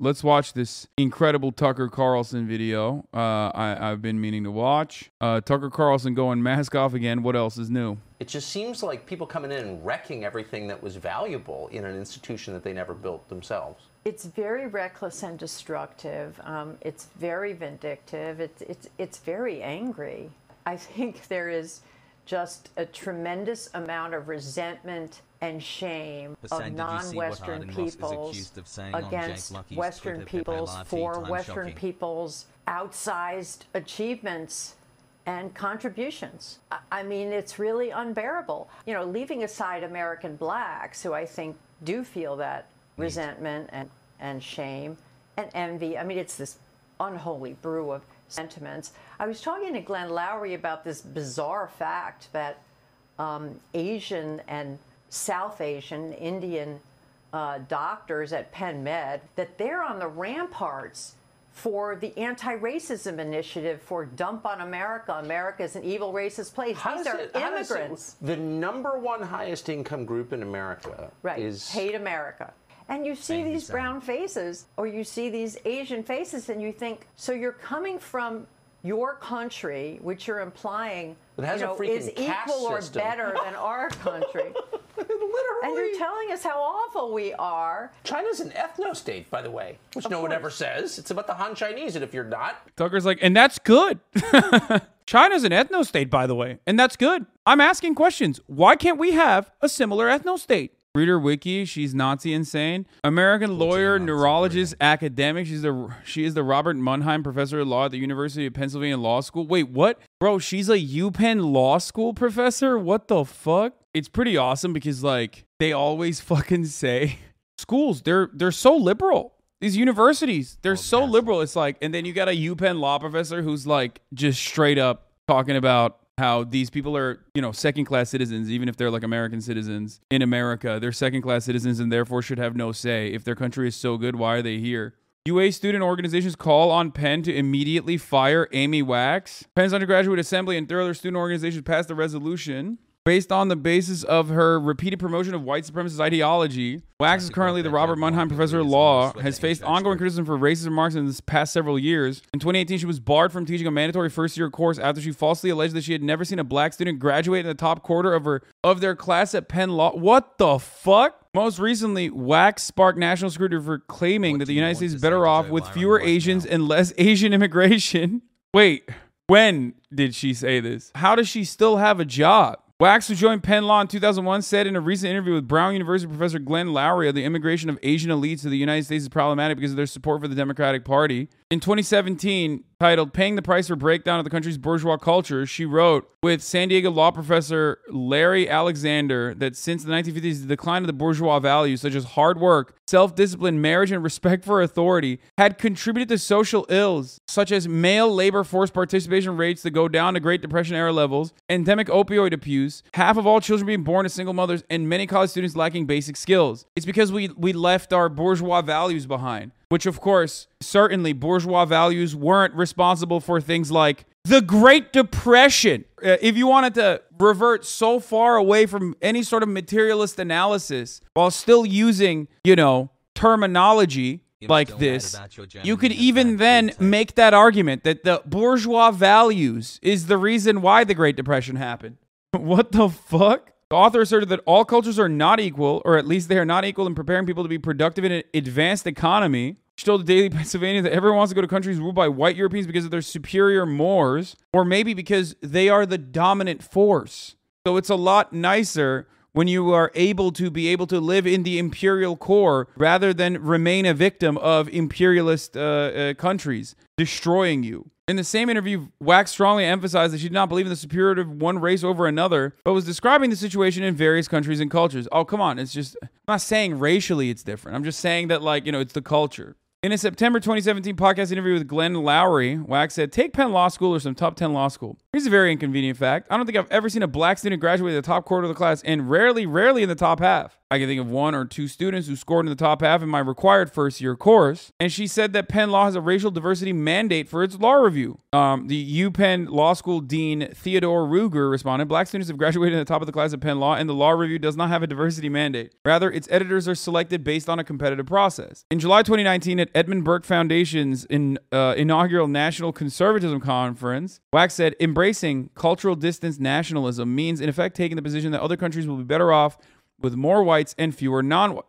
let's watch this incredible Tucker Carlson video. Uh, I, I've been meaning to watch. Uh, Tucker Carlson going mask off again. What else is new? It just seems like people coming in and wrecking everything that was valuable in an institution that they never built themselves. It's very reckless and destructive. Um, it's very vindictive. It's, it's, it's very angry. I think there is just a tremendous amount of resentment and shame of did you see what non-Western peoples of saying on Jake against Western peoples for Western peoples' outsized achievements and contributions. I- I mean, it's really unbearable. You know, leaving aside American blacks, who I think do feel that resentment and, and shame and envy. I mean, it's this unholy brew of sentiments. I was talking to Glenn Loury about this bizarre fact that um, Asian and South Asian, Indian uh, doctors at Penn Med, that they're on the ramparts for the anti-racism initiative for dump on America. America is an evil racist place. How These are it- does it- immigrants. the number one highest income group in America Right. is hate America. And you see these brown faces or you see these Asian faces and you think, so you're coming from your country, which you're implying you know, is equal or better than our country. Literally. and you're telling us how awful we are. China's an ethno state, by the way, which no one ever says. It's about the Han Chinese, and if you're not, Tucker's like, and that's good. China's an ethno state, by the way, and that's good. I'm asking questions. Why can't we have a similar ethno state? Reader Wiki, she's Nazi insane. American lawyer, Nazi, neurologist, academic. She's the she is the Robert Mundheim Professor of Law at the University of Pennsylvania Law School. Wait, what? Bro, she's a UPenn Law School professor? What the fuck? It's pretty awesome because like they always fucking say schools, they're they're so liberal. These universities, they're oh, so liberal. It's like, and then you got a UPenn law professor who's like just straight up talking about how these people are, you know, second class citizens, even if they're like American citizens in America. They're second class citizens and therefore should have no say. If their country is so good, why are they here? UA student organizations call on Penn to immediately fire Amy Wax. Penn's undergraduate assembly and three other student organizations passed a resolution based on the basis of her repeated promotion of white supremacist ideology. Wax is currently the Robert Band Mundheim Professor of Law, has faced ongoing criticism for racist remarks in the past several years. In 2018, she was barred from teaching a mandatory first year course after she falsely alleged that she had never seen a black student graduate in the top quarter of her of their class at Penn Law. What the fuck? Most recently, Wax sparked national scrutiny for claiming What that the United States is better off with fewer Asians now? and less Asian immigration. Wait, when did she say this? How does she still have a job? Wax, who joined Penn Law in 2001, said in a recent interview with Brown University professor Glenn Loury the immigration of Asian elites to the United States is problematic because of their support for the Democratic Party. In 2017, titled Paying the Price for Breakdown of the Country's Bourgeois Culture, she wrote with San Diego law professor Larry Alexander that since the 1950s, the decline of the bourgeois values such as hard work, self discipline, marriage, and respect for authority had contributed to social ills such as male labor force participation rates that go down to Great Depression era levels, endemic opioid abuse, half of all children being born to single mothers, and many college students lacking basic skills. It's because we, we left our bourgeois values behind, which, of course, certainly bourgeois values weren't responsible for things like the Great Depression. Uh, if you wanted to revert so far away from any sort of materialist analysis while still using, you know, terminology like this, you could even then make that argument that the bourgeois values is the reason why the Great Depression happened. what the fuck? The author asserted that all cultures are not equal, or at least they are not equal in preparing people to be productive in an advanced economy. She told the Daily Pennsylvania that everyone wants to go to countries ruled by white Europeans because of their superior mores, or maybe because they are the dominant force. So it's a lot nicer when you are able to be able to live in the imperial core rather than remain a victim of imperialist uh, uh, countries destroying you. In the same interview, Wax strongly emphasized that she did not believe in the superiority of one race over another, but was describing the situation in various countries and cultures. Oh, come on. It's just, I'm not saying racially it's different. I'm just saying that, like, you know, it's the culture. In a September 2017 podcast interview with Glenn Loury, Wax said, Take Penn Law School or some top 10 law school. Here's a very inconvenient fact. I don't think I've ever seen a black student graduate in the top quarter of the class, and rarely, rarely in the top half. I can think of one or two students who scored in the top half in my required first year course. And she said that Penn Law has a racial diversity mandate for its law review. Um, the UPenn Law School Dean Theodore Ruger responded Black students have graduated in the top of the class at Penn Law, and the law review does not have a diversity mandate. Rather, its editors are selected based on a competitive process. In July 2019, at Edmund Burke Foundation's in, uh, inaugural National Conservatism Conference, Wax said, embracing cultural distance nationalism means, in effect, taking the position that other countries will be better off with more whites and fewer non white.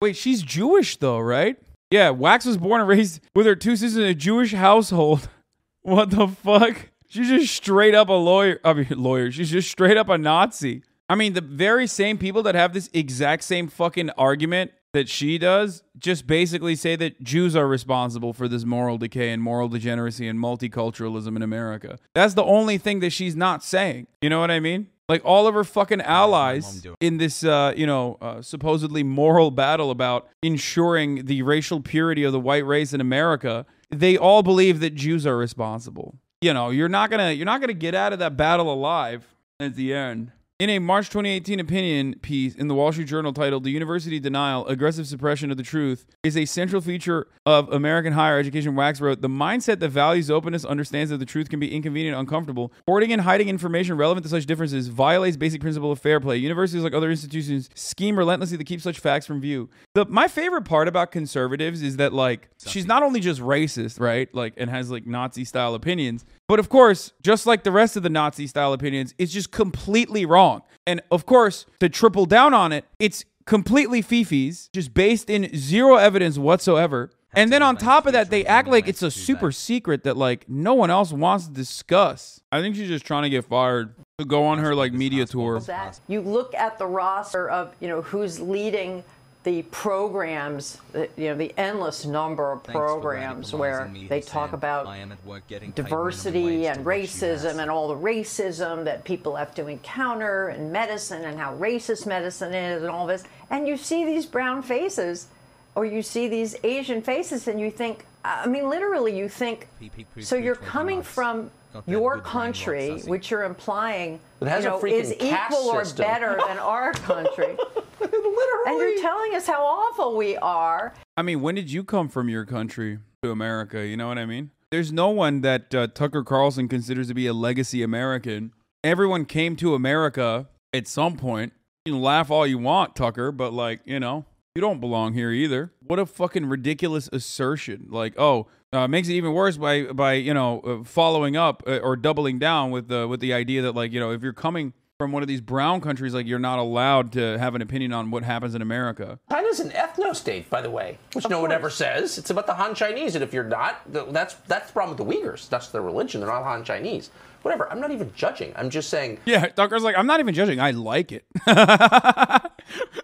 Wait, she's Jewish though, right? Yeah, Wax was born and raised with her two sisters in a Jewish household. What the fuck? She's just straight up a lawyer. I mean, lawyer. She's just straight up a Nazi. I mean, the very same people that have this exact same fucking argument that she does just basically say that Jews are responsible for this moral decay and moral degeneracy and multiculturalism in America. That's the only thing that she's not saying. You know what I mean? Like all of her fucking allies in this, uh, you know, uh, supposedly moral battle about ensuring the racial purity of the white race in America, they all believe that Jews are responsible. You know, you're not gonna you're not gonna get out of that battle alive at the end. In a March 2018 opinion piece in the Wall Street Journal titled The University Denial Aggressive Suppression of the Truth is a central feature of American higher education, Wax wrote The mindset that values openness understands that the truth can be inconvenient uncomfortable. Hoarding and hiding information relevant to such differences violates basic principle of fair play. Universities, like other institutions, scheme relentlessly to keep such facts from view. The, my favorite part about conservatives is that, like, she's not only just racist, right? Like, and has, like, Nazi style opinions, but of course, just like the rest of the Nazi style opinions, it's just completely wrong. And of course, to triple down on it, it's completely fifis, just based in zero evidence whatsoever. And then on top of that, they act like it's a super secret that like no one else wants to discuss. I think she's just trying to get fired to go on her like media tour. you look at the roster of you know who's leading the programs the- you know the endless number of programs where they talk about diversity and racism and all the racism that people have to encounter in medicine and how racist medicine is and all this. And you see these brown faces or you see these asian faces and you think i mean literally you think so you're coming from your country which you're implying has you know, is caste equal or system. better than our country and you're telling us how awful we are I mean, when did you come from your country to America? You know what I mean? There's no one that uh, Tucker Carlson considers to be a legacy American. Everyone came to America at some point. You can laugh all you want, Tucker, but like, you know, you don't belong here either. What a fucking ridiculous assertion. Like, oh, uh, makes it even worse by by you know uh, following up uh, or doubling down with the with the idea that like you know if you're coming from one of these brown countries, like you're not allowed to have an opinion on what happens in America. China's an ethno state, by the way, which no one ever says. It's about the Han Chinese, and if you're not, that's that's the problem with the Uyghurs. That's their religion. They're not Han Chinese. Whatever. I'm not even judging. I'm just saying. Yeah, Tucker's like, I'm not even judging. I like it.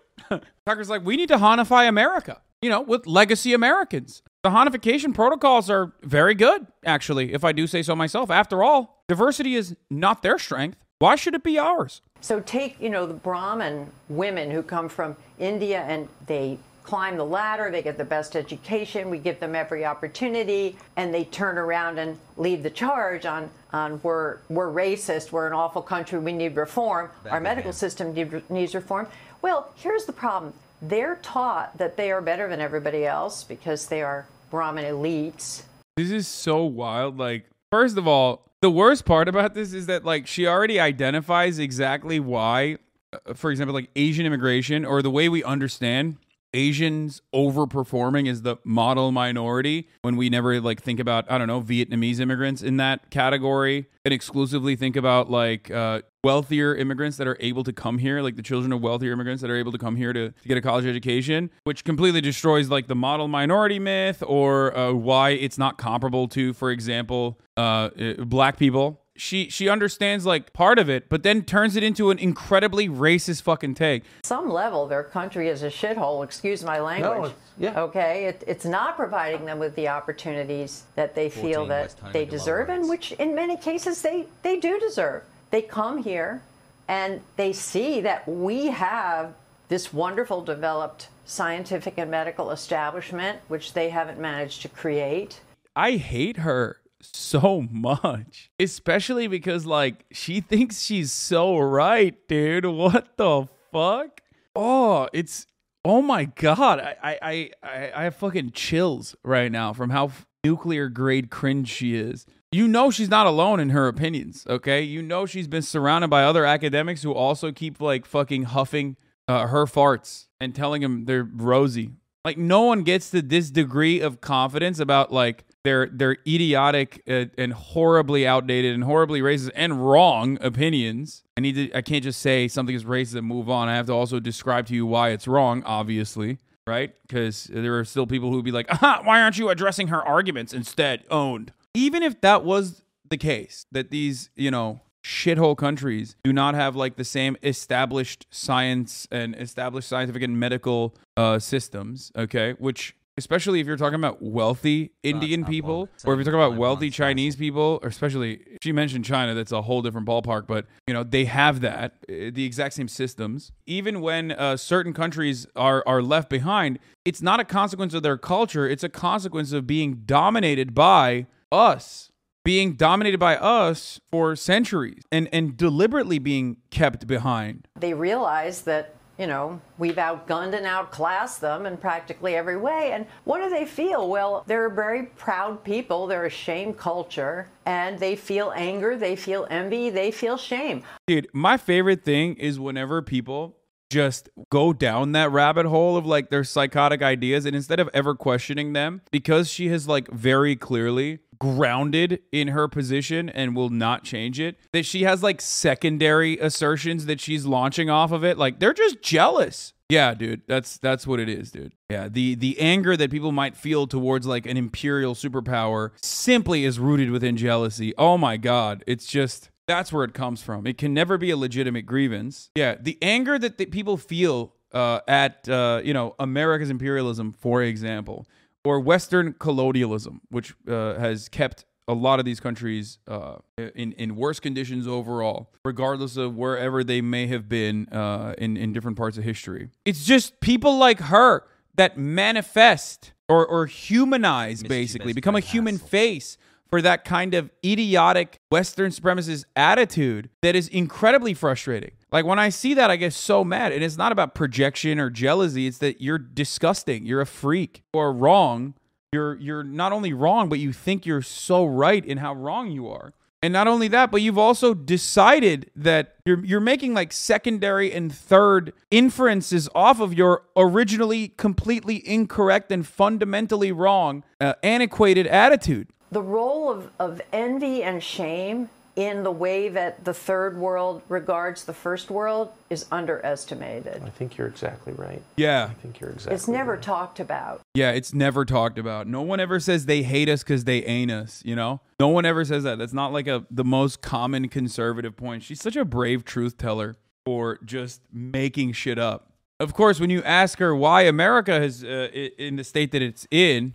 Tucker's like, we need to Hanify America, you know, with legacy Americans. The Hanification protocols are very good, actually, if I do say so myself. After all, diversity is not their strength. Why should it be ours? So take, you know, the Brahmin women who come from India and they climb the ladder, they get the best education, we give them every opportunity, and they turn around and lead the charge on, on we're, we're racist, we're an awful country, we need reform, our medical system need, needs reform. Well, here's the problem. They're taught that they are better than everybody else because they are Brahmin elites. This is so wild. Like, first of all, the worst part about this is that like she already identifies exactly why, uh, for example, like Asian immigration or the way we understand Asians overperforming as the model minority when we never like think about I don't know Vietnamese immigrants in that category and exclusively think about like uh, wealthier immigrants that are able to come here, like the children of wealthier immigrants that are able to come here to, to get a college education, which completely destroys like the model minority myth or uh, why it's not comparable to, for example, uh, uh, black people. She she understands like part of it, but then turns it into an incredibly racist fucking take. some level, their country is a shithole. Excuse my language. it's- yeah. Okay, it, it's not providing them with the opportunities that they feel that they deserve, and which in many cases they they do deserve. They come here, and they see that we have this wonderful developed scientific and medical establishment, which they haven't managed to create. I hate her. So much, especially because like she thinks she's so right, dude. What the fuck? Oh, it's oh my god. I I I I have fucking chills right now from how nuclear grade cringe she is. You know she's not alone in her opinions, okay? You know she's been surrounded by other academics who also keep like fucking huffing uh, her farts and telling them they're rosy. Like no one gets to this degree of confidence about like their their idiotic uh, and horribly outdated and horribly racist and wrong opinions. I need to I can't just say something is racist and move on. I have to also describe to you why it's wrong, obviously, right? Because there are still people who would be like, Aha, "Why aren't you addressing her arguments instead?" Owned. Even if that was the case, that these, you know, shithole countries do not have like the same established science and established scientific and medical uh, systems, okay? Which especially if you're talking about wealthy Indian people, or if you're talking about wealthy Chinese people, or especially she mentioned China, that's a whole different ballpark. But you know they have that, uh, the exact same systems. Even when uh, certain countries are are left behind, it's not a consequence of their culture; it's a consequence of being dominated by us being dominated by us for centuries and, and deliberately being kept behind. They realize that, you know, we've outgunned and outclassed them in practically every way. And what do they feel? Well, they're very proud people. They're a shame culture. And they feel anger, they feel envy, they feel shame. Dude, my favorite thing is whenever people just go down that rabbit hole of like their psychotic ideas and instead of ever questioning them because she has like very clearly grounded in her position and will not change it that she has like secondary assertions that she's launching off of it like they're just jealous. Yeah dude that's that's what it is dude. Yeah the the anger that people might feel towards like an imperial superpower simply is rooted within jealousy. Oh my god it's just that's where it comes from. It can never be a legitimate grievance. Yeah, the anger that the people feel uh, at uh, you know America's imperialism, for example, or Western colonialism, which uh, has kept a lot of these countries uh, in in worse conditions overall, regardless of wherever they may have been uh, in in different parts of history. It's just people like her that manifest or or humanize, basically, become a human face for that kind of idiotic Western supremacist attitude that is incredibly frustrating. Like when I see that, I get so mad. And it's not about projection or jealousy, it's that you're disgusting, you're a freak, or wrong. You're you're not only wrong, but you think you're so right in how wrong you are. And not only that, but you've also decided that you're you're making like secondary and third inferences off of your originally completely incorrect and fundamentally wrong, uh, antiquated attitude the role of, of envy and shame in the way that the third world regards the first world is underestimated. I think you're exactly right. Yeah. I think you're exactly It's never right. talked about. Yeah, it's never talked about. No one ever says they hate us because they ain't us, you know? No one ever says that. That's not like a the most common conservative point. She's such a brave truth teller for just making shit up. Of course, when you ask her why America is uh, in the state that it's in,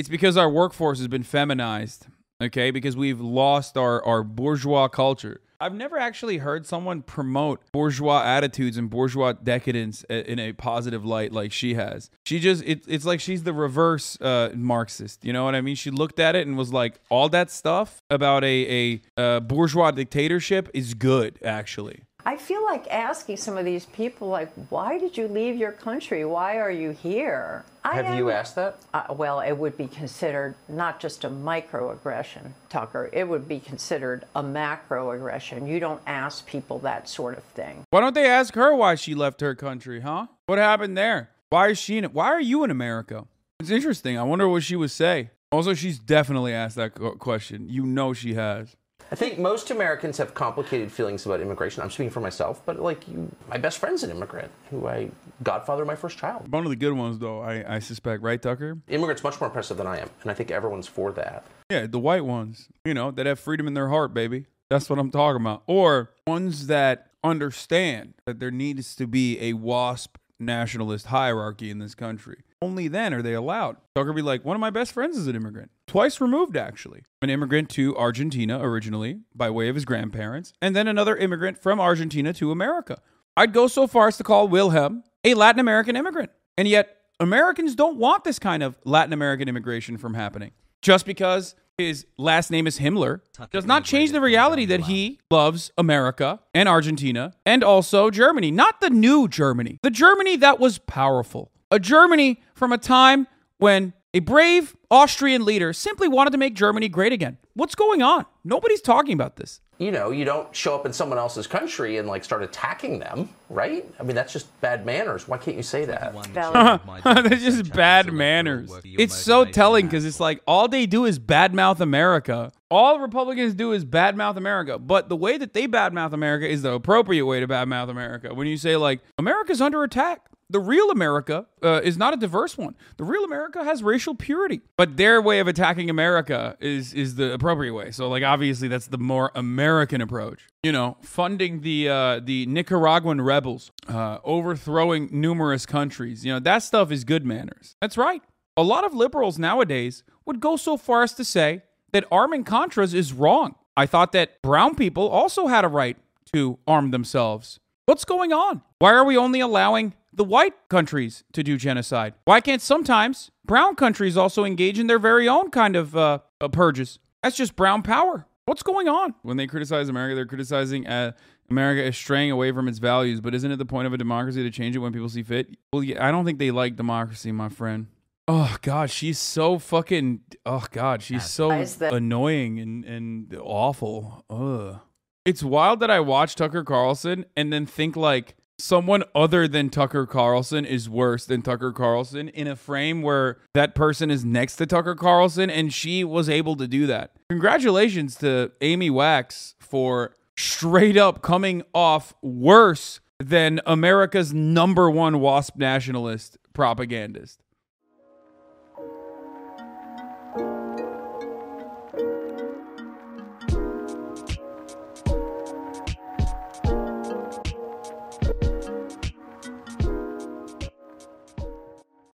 it's because our workforce has been feminized, okay? Because we've lost our, our bourgeois culture. I've never actually heard someone promote bourgeois attitudes and bourgeois decadence in a positive light like she has. She just, it, it's like she's the reverse uh, Marxist. You know what I mean? She looked at it and was like, all that stuff about a, a, a bourgeois dictatorship is good, actually. I feel like asking some of these people, like, why did you leave your country? Why are you here? Have I you asked that? Uh, well, it would be considered not just a microaggression, Tucker. It would be considered a macroaggression. You don't ask people that sort of thing. Why don't they ask her why she left her country, huh? What happened there? Why is she in it? Why are you in America? It's interesting. I wonder what she would say. Also, she's definitely asked that question. You know she has. I think most Americans have complicated feelings about immigration. I'm speaking for myself, but like you, my best friend's an immigrant who I godfather my first child. One of the good ones, though, I, I suspect, right, Tucker? Immigrants much more impressive than I am, and I think everyone's for that. Yeah, the white ones, you know, that have freedom in their heart, baby. That's what I'm talking about. Or ones that understand that there needs to be a WASP nationalist hierarchy in this country. Only then are they allowed. Tucker be like, one of my best friends is an immigrant. Twice removed, actually. An immigrant to Argentina originally by way of his grandparents, and then another immigrant from Argentina to America. I'd go so far as to call Wilhelm a Latin American immigrant. And yet, Americans don't want this kind of Latin American immigration from happening just because his last name is Himmler does not change the reality that he loves America and Argentina and also Germany. Not the new Germany, the Germany that was powerful. A Germany from a time when a brave Austrian leader simply wanted to make Germany great again. What's going on? Nobody's talking about this. You know, you don't show up in someone else's country and like start attacking them, right? I mean, that's just bad manners. Why can't you say that? They're just bad manners. It's so telling because it's like all they do is badmouth America. All Republicans do is badmouth America. But the way that they badmouth America is the appropriate way to badmouth America. When you say like America's under attack, the real America uh, is not a diverse one. The real America has racial purity, but their way of attacking America is is the appropriate way. So, like, obviously, that's the more American approach. You know, funding the uh, the Nicaraguan rebels, uh, overthrowing numerous countries. You know, that stuff is good manners. That's right. A lot of liberals nowadays would go so far as to say that arming Contras is wrong. I thought that brown people also had a right to arm themselves. What's going on? Why are we only allowing the white countries to do genocide? Why can't sometimes brown countries also engage in their very own kind of uh, uh, purges? That's just brown power. What's going on? When they criticize America, they're criticizing uh, America is straying away from its values. But isn't it the point of a democracy to change it when people see fit? Well, yeah, I don't think they like democracy, my friend. Oh God, she's so fucking. Oh God, she's so annoying and and awful. Ugh. It's wild that I watch Tucker Carlson and then think like someone other than Tucker Carlson is worse than Tucker Carlson in a frame where that person is next to Tucker Carlson and she was able to do that. Congratulations to Amy Wax for straight up coming off worse than America's number one WASP nationalist propagandist.